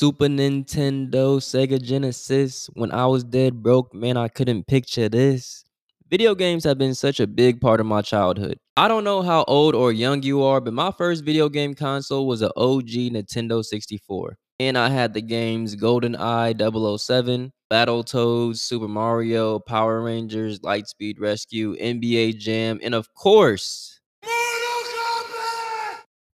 Super Nintendo, Sega Genesis. When I was dead broke, man, I couldn't picture this. Video games have been such a big part of my childhood. I don't know how old or young you are, but my first video game console was an OG Nintendo 64. And I had the games GoldenEye 007, Battletoads, Super Mario, Power Rangers, Lightspeed Rescue, NBA Jam, and of course,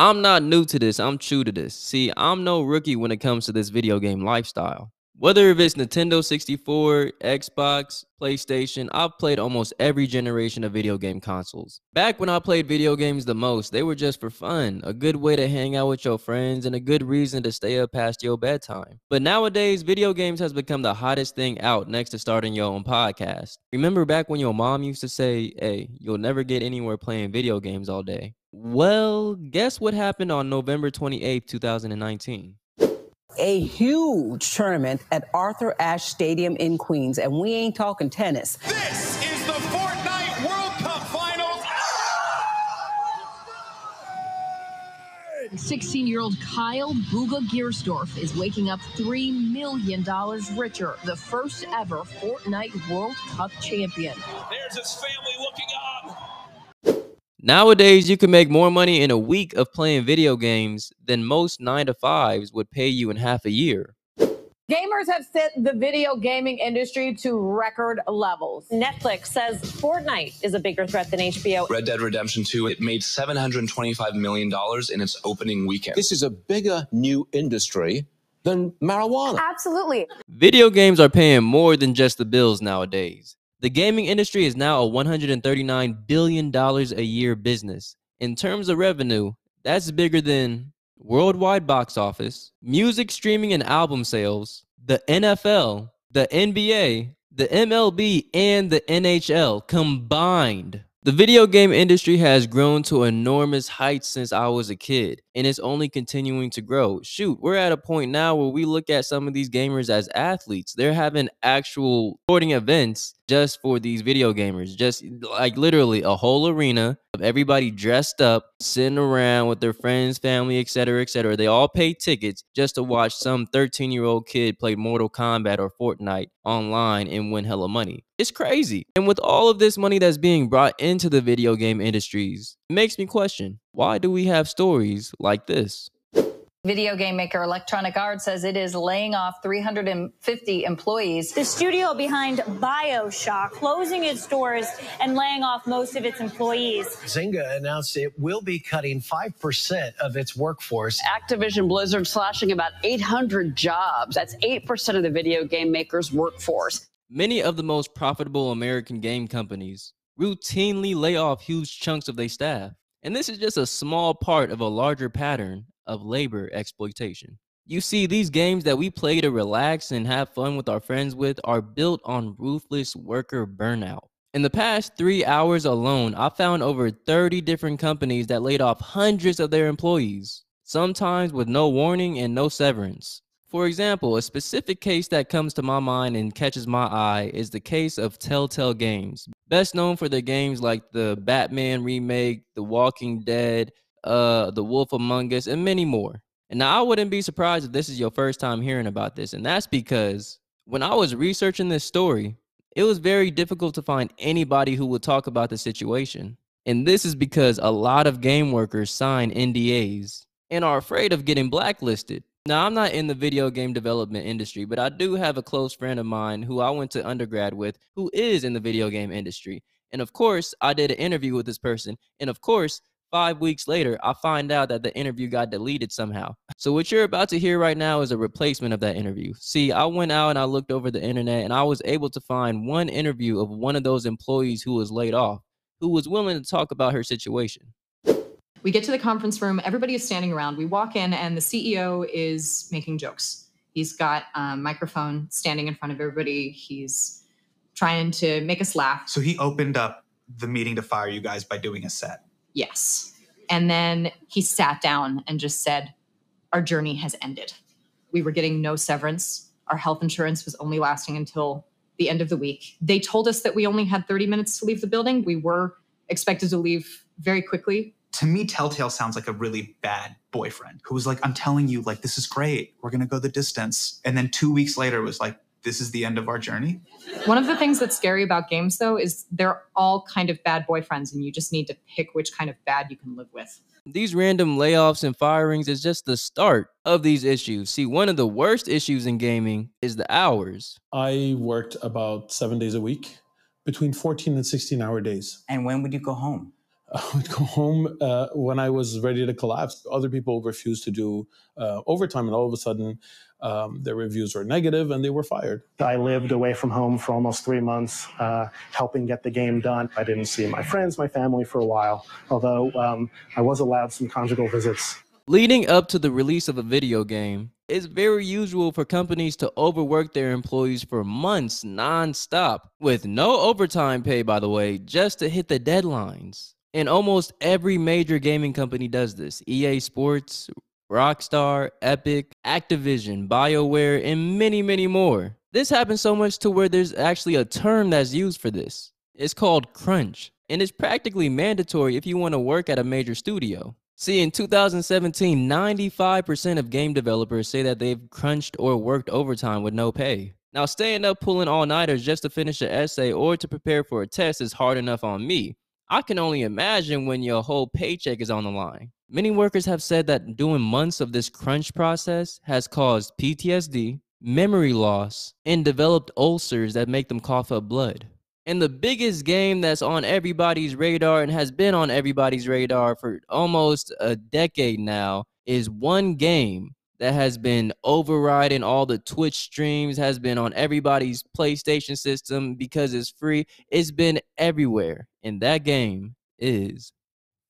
I'm not new to this, I'm true to this. See, I'm no rookie when it comes to this video game lifestyle. Whether if it's Nintendo 64, Xbox, PlayStation, I've played almost every generation of video game consoles. Back when I played video games the most, they were just for fun, a good way to hang out with your friends, and a good reason to stay up past your bedtime. But nowadays, video games has become the hottest thing out next to starting your own podcast. Remember back when your mom used to say, hey, you'll never get anywhere playing video games all day? Well, guess what happened on November 28, 2019? A huge tournament at Arthur Ashe Stadium in Queens, and we ain't talking tennis. This is the Fortnite World Cup Finals. 16 year old Kyle Bugha Giersdorf is waking up $3 million richer, the first ever Fortnite World Cup champion. There's his family looking up. Nowadays, you can make more money in a week of playing video games than most 9 to 5s would pay you in half a year. Gamers have sent the video gaming industry to record levels. Netflix says Fortnite is a bigger threat than HBO. Red Dead Redemption 2, it made $725 million in its opening weekend. This is a bigger new industry than marijuana. Absolutely. Video games are paying more than just the bills nowadays. The gaming industry is now a $139 billion a year business. In terms of revenue, that's bigger than worldwide box office, music streaming and album sales, the NFL, the NBA, the MLB, and the NHL combined. The video game industry has grown to enormous heights since I was a kid, and it's only continuing to grow. Shoot, we're at a point now where we look at some of these gamers as athletes. They're having actual sporting events just for these video gamers, just like literally a whole arena of everybody dressed up, sitting around with their friends, family, etc., etc. They all pay tickets just to watch some 13 year old kid play Mortal Kombat or Fortnite online and win hella money. It's crazy. And with all of this money that's being brought into the video game industries, it makes me question why do we have stories like this? Video game maker Electronic Arts says it is laying off 350 employees. The studio behind Bioshock closing its doors and laying off most of its employees. Zynga announced it will be cutting 5% of its workforce. Activision Blizzard slashing about 800 jobs. That's 8% of the video game makers' workforce. Many of the most profitable American game companies routinely lay off huge chunks of their staff. And this is just a small part of a larger pattern of labor exploitation. You see, these games that we play to relax and have fun with our friends with are built on ruthless worker burnout. In the past three hours alone, I found over 30 different companies that laid off hundreds of their employees, sometimes with no warning and no severance. For example, a specific case that comes to my mind and catches my eye is the case of Telltale Games, best known for their games like the Batman remake, The Walking Dead, uh, The Wolf Among Us, and many more. And now I wouldn't be surprised if this is your first time hearing about this, and that's because when I was researching this story, it was very difficult to find anybody who would talk about the situation. And this is because a lot of game workers sign NDAs and are afraid of getting blacklisted. Now, I'm not in the video game development industry, but I do have a close friend of mine who I went to undergrad with who is in the video game industry. And of course, I did an interview with this person. And of course, five weeks later, I find out that the interview got deleted somehow. So, what you're about to hear right now is a replacement of that interview. See, I went out and I looked over the internet and I was able to find one interview of one of those employees who was laid off, who was willing to talk about her situation. We get to the conference room, everybody is standing around. We walk in, and the CEO is making jokes. He's got a microphone standing in front of everybody. He's trying to make us laugh. So he opened up the meeting to fire you guys by doing a set. Yes. And then he sat down and just said, Our journey has ended. We were getting no severance. Our health insurance was only lasting until the end of the week. They told us that we only had 30 minutes to leave the building. We were expected to leave very quickly To me, Telltale sounds like a really bad boyfriend who was like, I'm telling you, like, this is great. We're going to go the distance. And then two weeks later was like, this is the end of our journey. One of the things that's scary about games, though, is they're all kind of bad boyfriends, and you just need to pick which kind of bad you can live with. These random layoffs and firings is just the start of these issues. See, one of the worst issues in gaming is the hours. I worked about seven days a week, between 14 and 16 hour days. And when would you go home? I would go home uh, when I was ready to collapse. Other people refused to do uh, overtime, and all of a sudden, um, their reviews were negative and they were fired. I lived away from home for almost three months, uh, helping get the game done. I didn't see my friends, my family for a while, although um, I was allowed some conjugal visits. Leading up to the release of a video game, it's very usual for companies to overwork their employees for months non-stop, with no overtime pay, by the way, just to hit the deadlines. And almost every major gaming company does this. EA Sports, Rockstar, Epic, Activision, BioWare, and many, many more. This happens so much to where there's actually a term that's used for this. It's called crunch, and it's practically mandatory if you want to work at a major studio. See, in 2017, 95% of game developers say that they've crunched or worked overtime with no pay. Now, staying up pulling all nighters just to finish an essay or to prepare for a test is hard enough on me. I can only imagine when your whole paycheck is on the line. Many workers have said that doing months of this crunch process has caused PTSD, memory loss, and developed ulcers that make them cough up blood. And the biggest game that's on everybody's radar and has been on everybody's radar for almost a decade now is one game that has been overriding all the Twitch streams, has been on everybody's PlayStation system because it's free. It's been everywhere. And that game is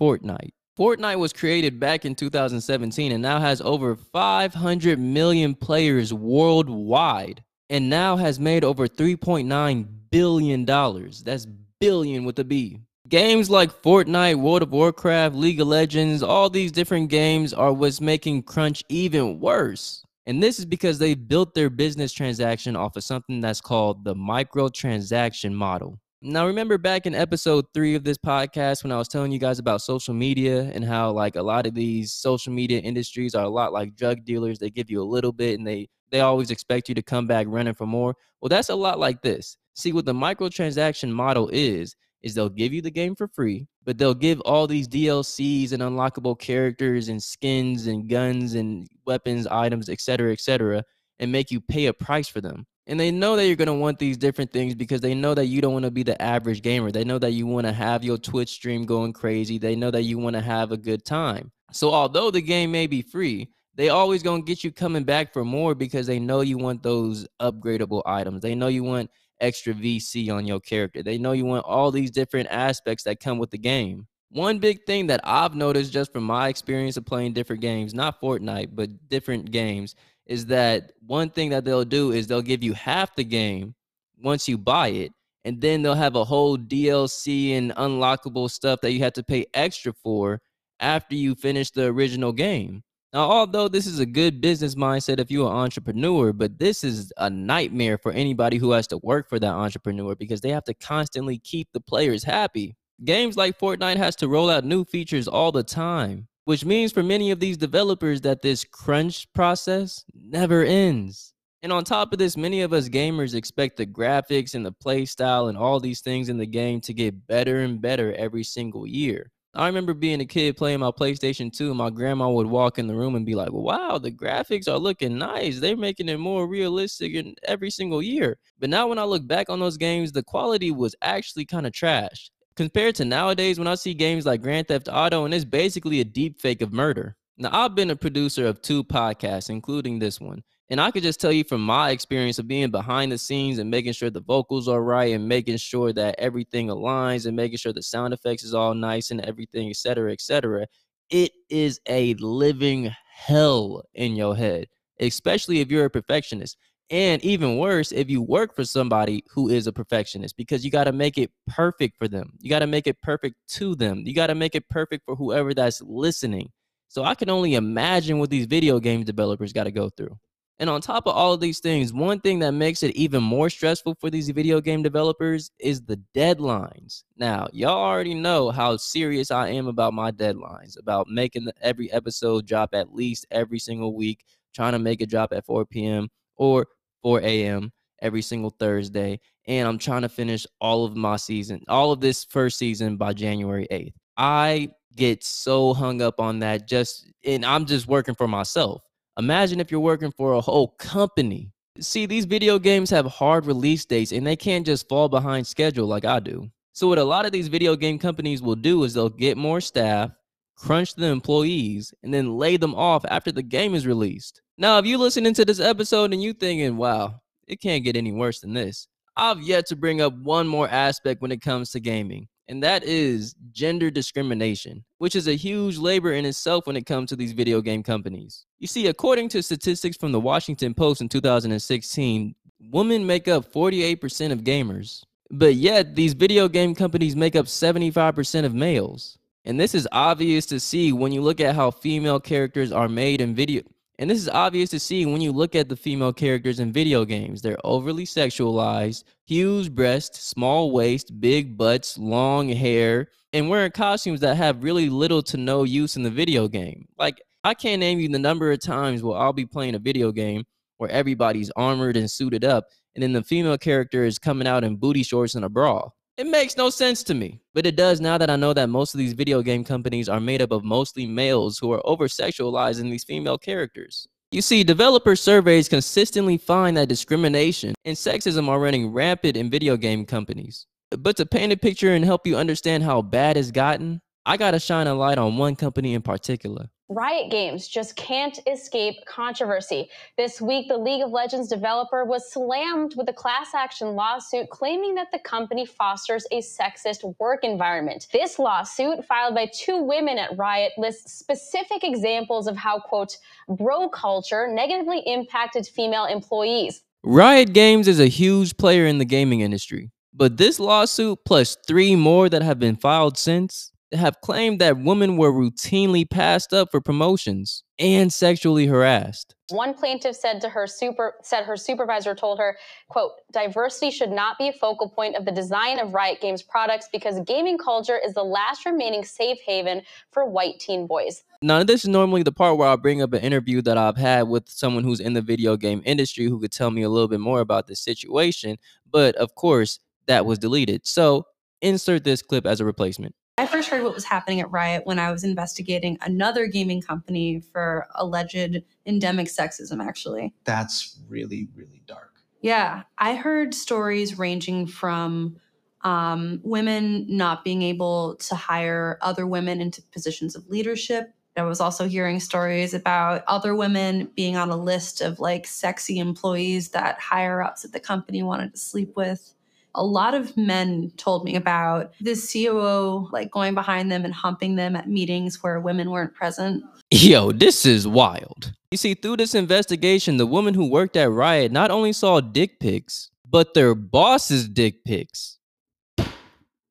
Fortnite. Fortnite was created back in 2017 and now has over 500 million players worldwide and now has made over 3.9 billion dollars. That's billion with a B. Games like Fortnite, World of Warcraft, League of Legends, all these different games are what's making crunch even worse. And this is because they built their business transaction off of something that's called the microtransaction model. Now, remember back in episode three of this podcast when I was telling you guys about social media and how, like, a lot of these social media industries are a lot like drug dealers. They give you a little bit and they they always expect you to come back running for more. Well, that's a lot like this. See, what the microtransaction model is, is they'll give you the game for free, but they'll give all these DLCs and unlockable characters and skins and guns and weapons, items, etc., etc., and make you pay a price for them. And they know that you're going to want these different things because they know that you don't want to be the average gamer. They know that you want to have your Twitch stream going crazy. They know that you want to have a good time. So although the game may be free, they always going to get you coming back for more because they know you want those upgradable items. They know you want extra VC on your character. They know you want all these different aspects that come with the game. One big thing that I've noticed just from my experience of playing different games, not Fortnite, but different games, is that one thing that they'll do is they'll give you half the game once you buy it and then they'll have a whole DLC and unlockable stuff that you have to pay extra for after you finish the original game. Now, although this is a good business mindset if you're an entrepreneur, but this is a nightmare for anybody who has to work for that entrepreneur because they have to constantly keep the players happy. Games like Fortnite has to roll out new features all the time which means for many of these developers that this crunch process never ends. And on top of this, many of us gamers expect the graphics and the play style and all these things in the game to get better and better every single year. I remember being a kid playing my PlayStation 2, and my grandma would walk in the room and be like, Wow, the graphics are looking nice. They're making it more realistic in every single year. But now when I look back on those games, the quality was actually kind of trash compared to nowadays when I see games like Grand Theft Auto and it's basically a deep fake of murder. Now, I've been a producer of two podcasts, including this one. And I could just tell you from my experience of being behind the scenes and making sure the vocals are right and making sure that everything aligns and making sure the sound effects is all nice and everything, et cetera, et cetera. It is a living hell in your head, especially if you're a perfectionist. And even worse, if you work for somebody who is a perfectionist, because you got to make it perfect for them. You got to make it perfect to them. You got to make it perfect for whoever that's listening. So I can only imagine what these video game developers got to go through. And on top of all of these things, one thing that makes it even more stressful for these video game developers is the deadlines. Now, y'all already know how serious I am about my deadlines, about making every episode drop at least every single week, trying to make it drop at 4 p.m. or 4 a.m. every single Thursday. And I'm trying to finish all of my season, all of this first season by January 8th. I get so hung up on that just, and I'm just working for myself. Imagine if you're working for a whole company. See, these video games have hard release dates and they can't just fall behind schedule like I do. So, what a lot of these video game companies will do is they'll get more staff, crunch the employees, and then lay them off after the game is released. Now, if you're listening to this episode and you thinking, wow, it can't get any worse than this, I've yet to bring up one more aspect when it comes to gaming and that is gender discrimination, which is a huge labor in itself when it comes to these video game companies. You see, according to statistics from the Washington Post in 2016, women make up 48% of gamers, but yet these video game companies make up 75% of males. And this is obvious to see when you look at how female characters are made in video and this is obvious to see when you look at the female characters in video games. They're overly sexualized, huge breasts, small waist, big butts, long hair, and wearing costumes that have really little to no use in the video game. Like, I can't name you the number of times where I'll be playing a video game where everybody's armored and suited up, and then the female character is coming out in booty shorts and a bra. It makes no sense to me, but it does now that I know that most of these video game companies are made up of mostly males who are over sexualizing these female characters. You see, developer surveys consistently find that discrimination and sexism are running rampant in video game companies. But to paint a picture and help you understand how bad it's gotten, I gotta shine a light on one company in particular. Riot Games just can't escape controversy. This week, the League of Legends developer was slammed with a class action lawsuit claiming that the company fosters a sexist work environment. This lawsuit, filed by two women at Riot, lists specific examples of how, quote, bro culture negatively impacted female employees. Riot Games is a huge player in the gaming industry, but this lawsuit, plus three more that have been filed since, have claimed that women were routinely passed up for promotions and sexually harassed. One plaintiff said to her super said her supervisor told her, quote, diversity should not be a focal point of the design of Riot Games products because gaming culture is the last remaining safe haven for white teen boys. Now, this is normally the part where I bring up an interview that I've had with someone who's in the video game industry who could tell me a little bit more about the situation, but of course, that was deleted. So, insert this clip as a replacement. I first heard what was happening at Riot when I was investigating another gaming company for alleged endemic sexism, actually. That's really, really dark. Yeah. I heard stories ranging from um, women not being able to hire other women into positions of leadership. I was also hearing stories about other women being on a list of like sexy employees that higher ups at the company wanted to sleep with a lot of men told me about this COO like going behind them and humping them at meetings where women weren't present. Yo, this is wild. You see, through this investigation, the woman who worked at Riot not only saw dick pics, but their boss's dick pics.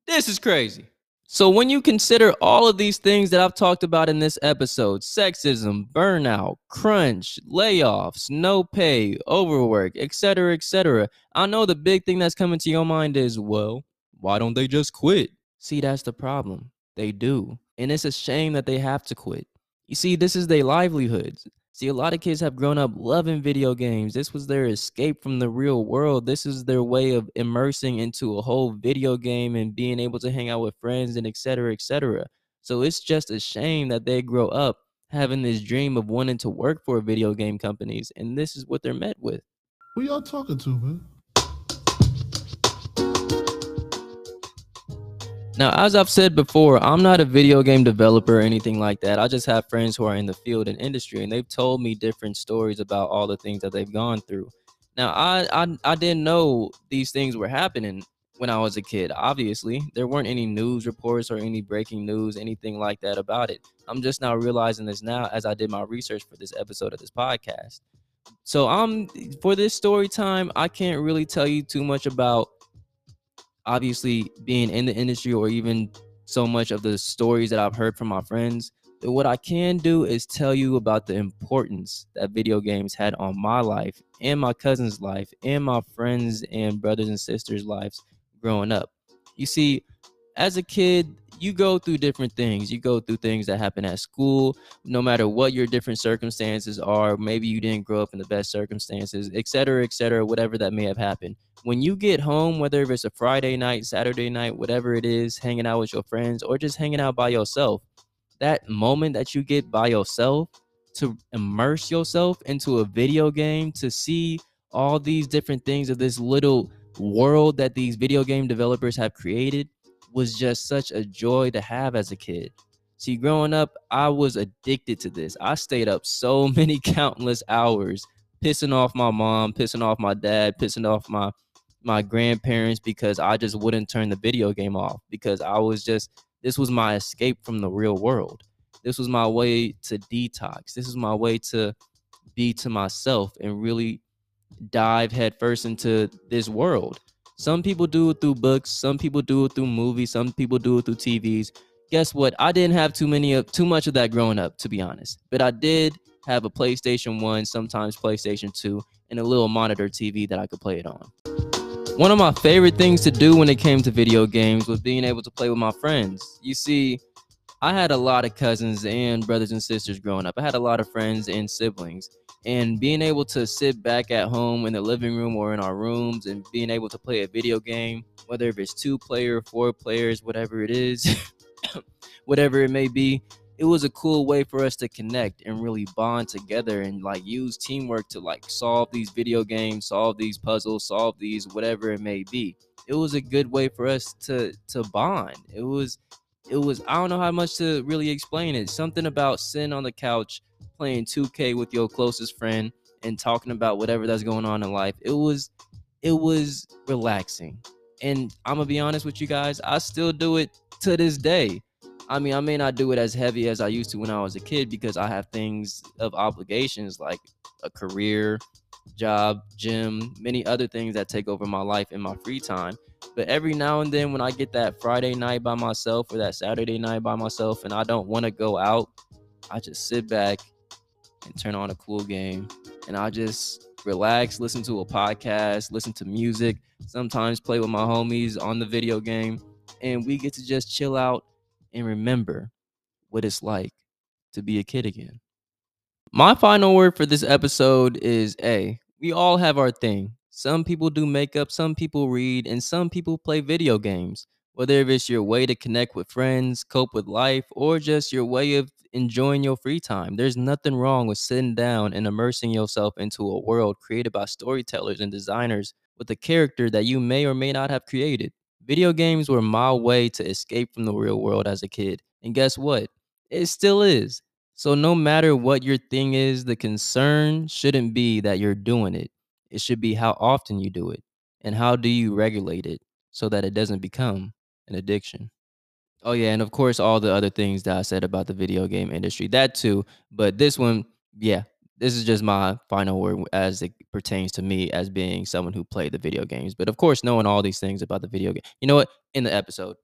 This is crazy. So, when you consider all of these things that I've talked about in this episode sexism, burnout, crunch, layoffs, no pay, overwork, etc., etc., I know the big thing that's coming to your mind is, well, why don't they just quit? See, that's the problem. They do. And it's a shame that they have to quit. You see, this is their livelihoods. See, a lot of kids have grown up loving video games. This was their escape from the real world. This is their way of immersing into a whole video game and being able to hang out with friends and etc. etc. So it's just a shame that they grow up having this dream of wanting to work for video game companies, and this is what they're met with. Who y'all talking to, man? Now, as I've said before, I'm not a video game developer or anything like that. I just have friends who are in the field and industry, and they've told me different stories about all the things that they've gone through. Now, I I, I didn't know these things were happening when I was a kid. Obviously, there weren't any news reports or any breaking news, anything like that about it. I'm just now realizing this now as I did my research for this episode of this podcast. So, I'm for this story time, I can't really tell you too much about obviously being in the industry or even so much of the stories that I've heard from my friends. But what I can do is tell you about the importance that video games had on my life and my cousin's life and my friends and brothers and sisters' lives growing up. You see, as a kid, you go through different things. You go through things that happen at school, no matter what your different circumstances are. Maybe you didn't grow up in the best circumstances, et cetera, et cetera, whatever that may have happened. When you get home, whether it's a Friday night, Saturday night, whatever it is, hanging out with your friends or just hanging out by yourself, that moment that you get by yourself to immerse yourself into a video game, to see all these different things of this little world that these video game developers have created was just such a joy to have as a kid. See, growing up, I was addicted to this. I stayed up so many countless hours, pissing off my mom, pissing off my dad, pissing off my my grandparents because I just wouldn't turn the video game off because I was just this was my escape from the real world. This was my way to detox. This is my way to be to myself and really dive headfirst into this world. Some people do it through books, some people do it through movies, some people do it through TVs. Guess what? I didn't have too many of too much of that growing up, to be honest. But I did have a PlayStation 1, sometimes PlayStation 2, and a little monitor TV that I could play it on. One of my favorite things to do when it came to video games was being able to play with my friends. You see, I had a lot of cousins and brothers and sisters growing up. I had a lot of friends and siblings and being able to sit back at home in the living room or in our rooms and being able to play a video game whether if it's two player four players whatever it is whatever it may be it was a cool way for us to connect and really bond together and like use teamwork to like solve these video games solve these puzzles solve these whatever it may be. It was a good way for us to to bond. It was it was i don't know how much to really explain it. Something about sitting on the couch playing 2K with your closest friend and talking about whatever that's going on in life. It was it was relaxing. And I'm gonna be honest with you guys, I still do it to this day. I mean, I may not do it as heavy as I used to when I was a kid because I have things of obligations like a career, job, gym, many other things that take over my life in my free time. But every now and then, when I get that Friday night by myself or that Saturday night by myself and I don't want to go out, I just sit back and turn on a cool game. And I just relax, listen to a podcast, listen to music, sometimes play with my homies on the video game. And we get to just chill out and remember what it's like to be a kid again. My final word for this episode is A. We all have our thing. Some people do makeup, some people read, and some people play video games. Whether it's your way to connect with friends, cope with life, or just your way of enjoying your free time. There's nothing wrong with sitting down and immersing yourself into a world created by storytellers and designers with a character that you may or may not have created. Video games were my way to escape from the real world as a kid. And guess what? It still is. So, no matter what your thing is, the concern shouldn't be that you're doing it. It should be how often you do it and how do you regulate it so that it doesn't become addiction. Oh yeah, and of course all the other things that I said about the video game industry, that too. But this one, yeah, this is just my final word as it pertains to me as being someone who played the video games. But of course, knowing all these things about the video game, you know what? In the episode,